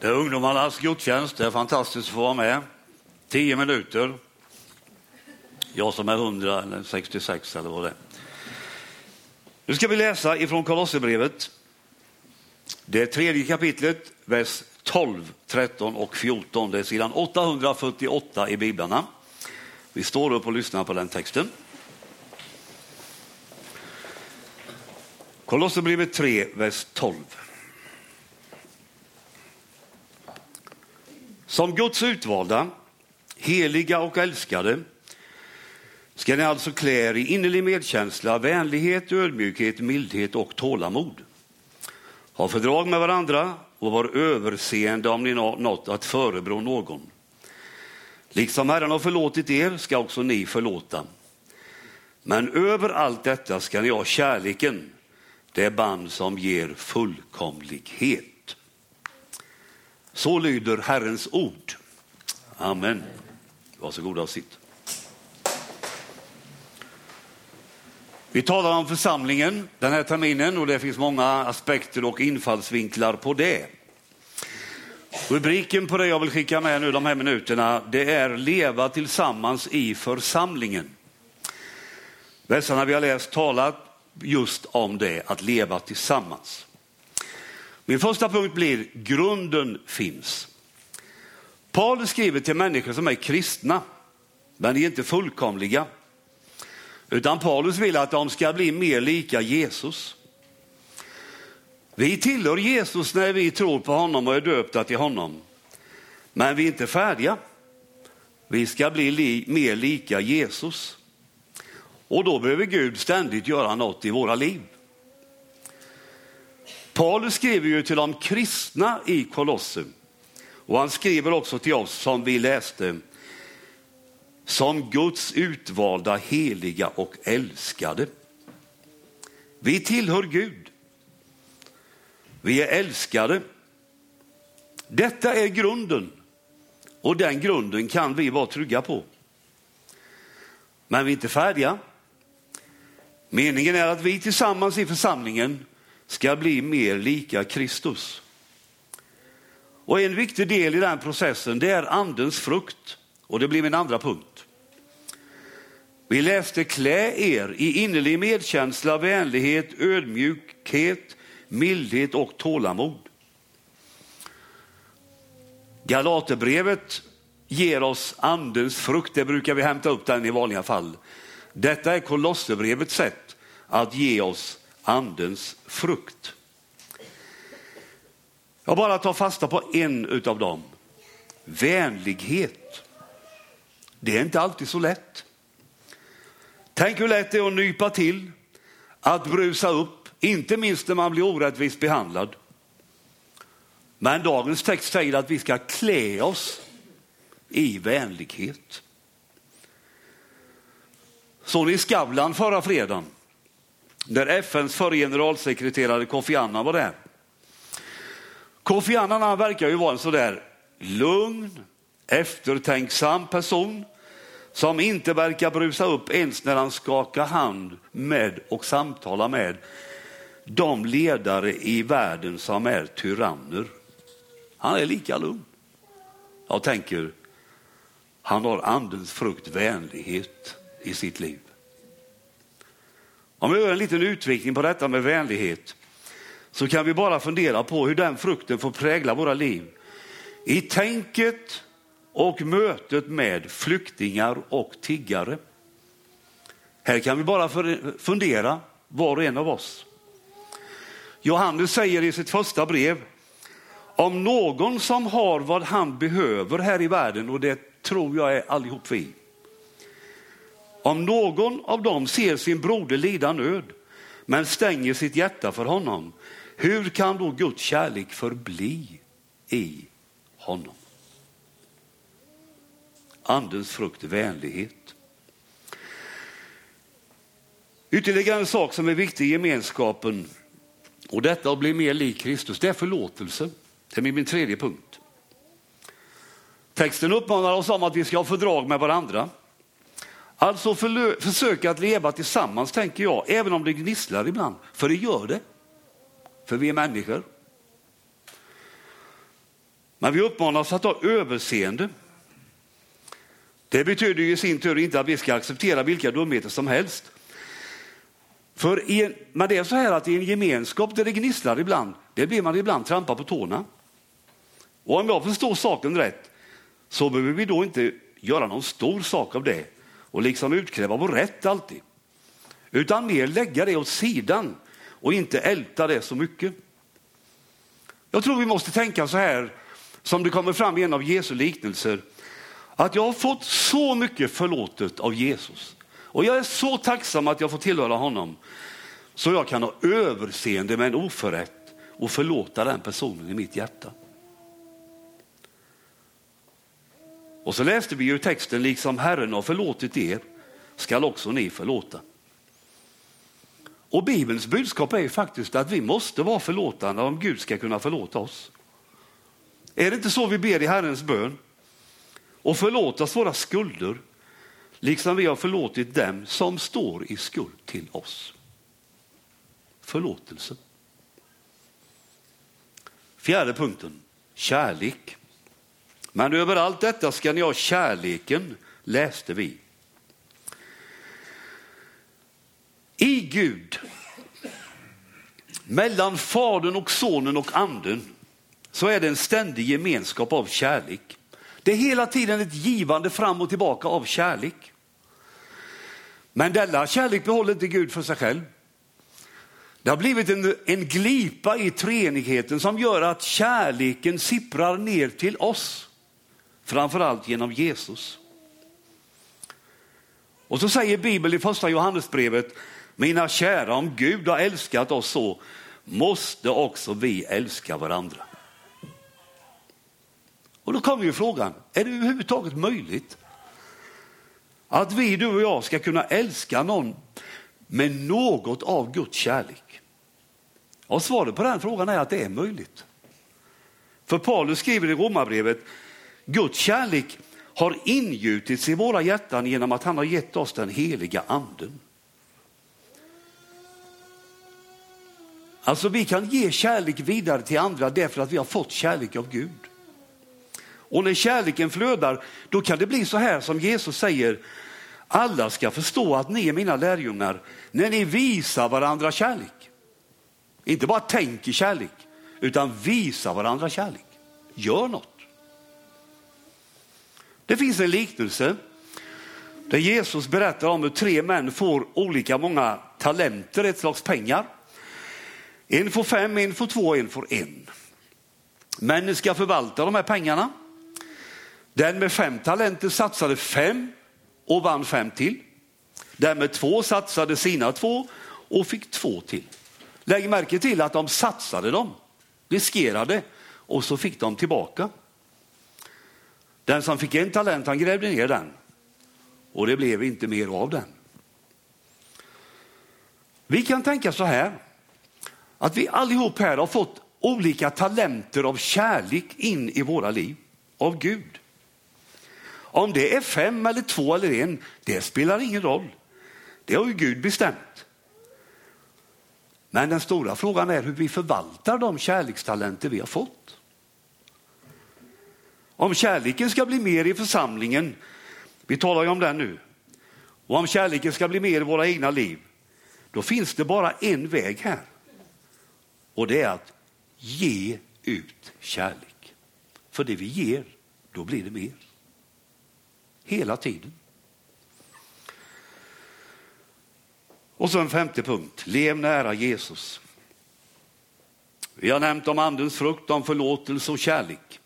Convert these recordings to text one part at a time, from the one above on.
Det är ungdomarnas gudstjänst. Det är fantastiskt att få vara med. Tio minuter. Jag som är 100 eller 66 eller vad det är. Nu ska vi läsa ifrån Kolosserbrevet. Det är tredje kapitlet, vers 12, 13 och 14. Det är sidan 848 i biblarna. Vi står upp och lyssnar på den texten. Kolosserbrevet 3, vers 12. Som Guds utvalda, heliga och älskade ska ni alltså klä er i innerlig medkänsla, vänlighet, ödmjukhet, mildhet och tålamod. Ha fördrag med varandra och var överseende om ni har något att förebrå någon. Liksom Herren har förlåtit er ska också ni förlåta. Men över allt detta ska ni ha kärleken, det band som ger fullkomlighet. Så lyder Herrens ord. Amen. Varsågoda och sitt. Vi talar om församlingen den här terminen och det finns många aspekter och infallsvinklar på det. Rubriken på det jag vill skicka med nu de här minuterna det är leva tillsammans i församlingen. Verserna vi har läst talat just om det, att leva tillsammans. Min första punkt blir grunden finns. Paulus skriver till människor som är kristna, men de är inte fullkomliga. Utan Paulus vill att de ska bli mer lika Jesus. Vi tillhör Jesus när vi tror på honom och är döpta till honom. Men vi är inte färdiga. Vi ska bli li mer lika Jesus. Och då behöver Gud ständigt göra något i våra liv. Paulus skriver ju till de kristna i Kolosser och han skriver också till oss som vi läste som Guds utvalda, heliga och älskade. Vi tillhör Gud. Vi är älskade. Detta är grunden och den grunden kan vi vara trygga på. Men vi är inte färdiga. Meningen är att vi tillsammans i församlingen ska bli mer lika Kristus. Och en viktig del i den processen det är andens frukt och det blir min andra punkt. Vi läste klä er i innerlig medkänsla, vänlighet, ödmjukhet, mildhet och tålamod. Galaterbrevet ger oss andens frukt, det brukar vi hämta upp den i vanliga fall. Detta är Kolosserbrevets sätt att ge oss andens frukt. Jag bara tar fasta på en av dem. Vänlighet. Det är inte alltid så lätt. Tänk hur lätt det är att nypa till, att brusa upp, inte minst när man blir orättvist behandlad. Men dagens text säger att vi ska klä oss i vänlighet. Såg ni Skavlan förra fredagen? Där FNs förre generalsekreterare Kofi Annan var där. Kofi Annan han verkar ju vara en sådär lugn, eftertänksam person som inte verkar brusa upp ens när han skakar hand med och samtalar med de ledare i världen som är tyranner. Han är lika lugn. Jag tänker, han har andens frukt vänlighet i sitt liv. Om vi gör en liten utvikning på detta med vänlighet så kan vi bara fundera på hur den frukten får prägla våra liv. I tänket och mötet med flyktingar och tiggare. Här kan vi bara fundera, var och en av oss. Johannes säger i sitt första brev, om någon som har vad han behöver här i världen, och det tror jag är allihop vi, om någon av dem ser sin broder lida nöd men stänger sitt hjärta för honom, hur kan då Guds kärlek förbli i honom? Andens frukt är vänlighet. Ytterligare en sak som är viktig i gemenskapen och detta att bli mer lik Kristus, det är förlåtelse. Det är min tredje punkt. Texten uppmanar oss om att vi ska ha fördrag med varandra. Alltså försöka att leva tillsammans tänker jag, även om det gnisslar ibland. För det gör det. För vi är människor. Men vi uppmanas att ha överseende. Det betyder i sin tur inte att vi ska acceptera vilka dumheter som helst. För en, men det är så här att i en gemenskap där det gnisslar ibland, det blir man ibland trampa på tårna. Och om jag förstår saken rätt så behöver vi då inte göra någon stor sak av det och liksom utkräva vår rätt alltid. Utan mer lägga det åt sidan och inte älta det så mycket. Jag tror vi måste tänka så här, som det kommer fram i en av Jesu liknelser, att jag har fått så mycket förlåtet av Jesus. Och jag är så tacksam att jag får tillhöra honom, så jag kan ha överseende med en oförrätt och förlåta den personen i mitt hjärta. Och så läste vi ju texten, liksom Herren har förlåtit er, skall också ni förlåta. Och Bibelns budskap är ju faktiskt att vi måste vara förlåtande om Gud ska kunna förlåta oss. Är det inte så vi ber i Herrens bön? Och förlåt oss våra skulder, liksom vi har förlåtit dem som står i skuld till oss. Förlåtelse. Fjärde punkten, kärlek. Men över allt detta ska ni ha kärleken, läste vi. I Gud, mellan Fadern och Sonen och Anden, så är det en ständig gemenskap av kärlek. Det är hela tiden ett givande fram och tillbaka av kärlek. Men denna kärlek behåller inte Gud för sig själv. Det har blivit en, en glipa i treenigheten som gör att kärleken sipprar ner till oss, framförallt genom Jesus. Och så säger Bibeln i första Johannesbrevet mina kära, om Gud har älskat oss så måste också vi älska varandra. Och då kommer ju frågan, är det överhuvudtaget möjligt att vi, du och jag, ska kunna älska någon med något av Guds kärlek? Och svaret på den frågan är att det är möjligt. För Paulus skriver i Romarbrevet, Guds kärlek har ingjutits i våra hjärtan genom att han har gett oss den heliga anden. Alltså vi kan ge kärlek vidare till andra därför att vi har fått kärlek av Gud. Och när kärleken flödar, då kan det bli så här som Jesus säger, alla ska förstå att ni är mina lärjungar när ni visar varandra kärlek. Inte bara tänker kärlek, utan visar varandra kärlek. Gör något. Det finns en liknelse där Jesus berättar om hur tre män får olika många talenter, ett slags pengar. En får fem, en får två, en får en. Männen ska förvalta de här pengarna. Den med fem talenter satsade fem och vann fem till. Den med två satsade sina två och fick två till. Lägg märke till att de satsade dem, riskerade och så fick de tillbaka. Den som fick en talent han grävde ner den och det blev inte mer av den. Vi kan tänka så här att vi allihop här har fått olika talenter av kärlek in i våra liv av Gud. Om det är fem eller två eller en, det spelar ingen roll. Det har ju Gud bestämt. Men den stora frågan är hur vi förvaltar de kärlekstalenter vi har fått. Om kärleken ska bli mer i församlingen, vi talar ju om den nu, och om kärleken ska bli mer i våra egna liv, då finns det bara en väg här. Och det är att ge ut kärlek. För det vi ger, då blir det mer. Hela tiden. Och så en femte punkt, lev nära Jesus. Vi har nämnt om andens frukt, om förlåtelse och kärlek.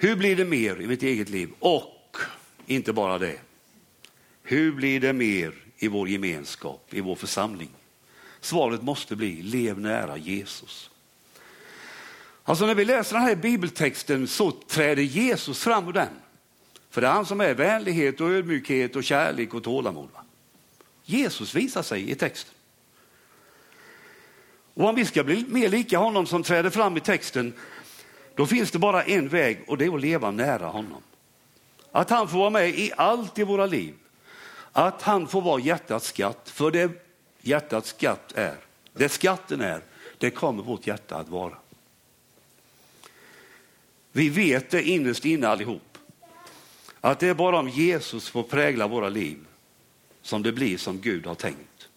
Hur blir det mer i mitt eget liv? Och inte bara det. Hur blir det mer i vår gemenskap, i vår församling? Svaret måste bli lev nära Jesus. Alltså när vi läser den här bibeltexten så träder Jesus fram ur den. För det är han som är vänlighet och ödmjukhet och kärlek och tålamod. Jesus visar sig i texten. Och om vi ska bli mer lika honom som träder fram i texten, då finns det bara en väg och det är att leva nära honom. Att han får vara med i allt i våra liv. Att han får vara hjärtats skatt, för det hjärtats skatt är, det skatten är, det kommer vårt hjärta att vara. Vi vet det innerst inne allihop. Att det är bara om Jesus får prägla våra liv som det blir som Gud har tänkt.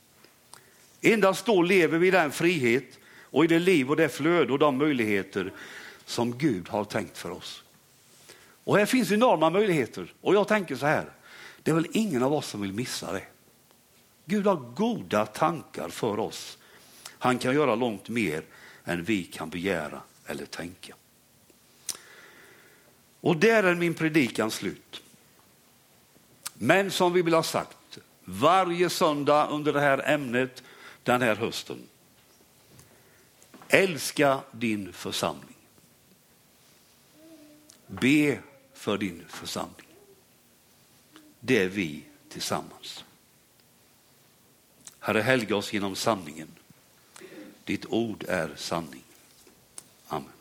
Endast då lever vi i den frihet och i det liv och det flöde och de möjligheter som Gud har tänkt för oss. Och här finns enorma möjligheter och jag tänker så här, det är väl ingen av oss som vill missa det. Gud har goda tankar för oss. Han kan göra långt mer än vi kan begära eller tänka. Och där är min predikan slut. Men som vi vill ha sagt, varje söndag under det här ämnet den här hösten. Älska din församling. Be för din församling. Det är vi tillsammans. Herre, helga oss genom sanningen. Ditt ord är sanning. Amen.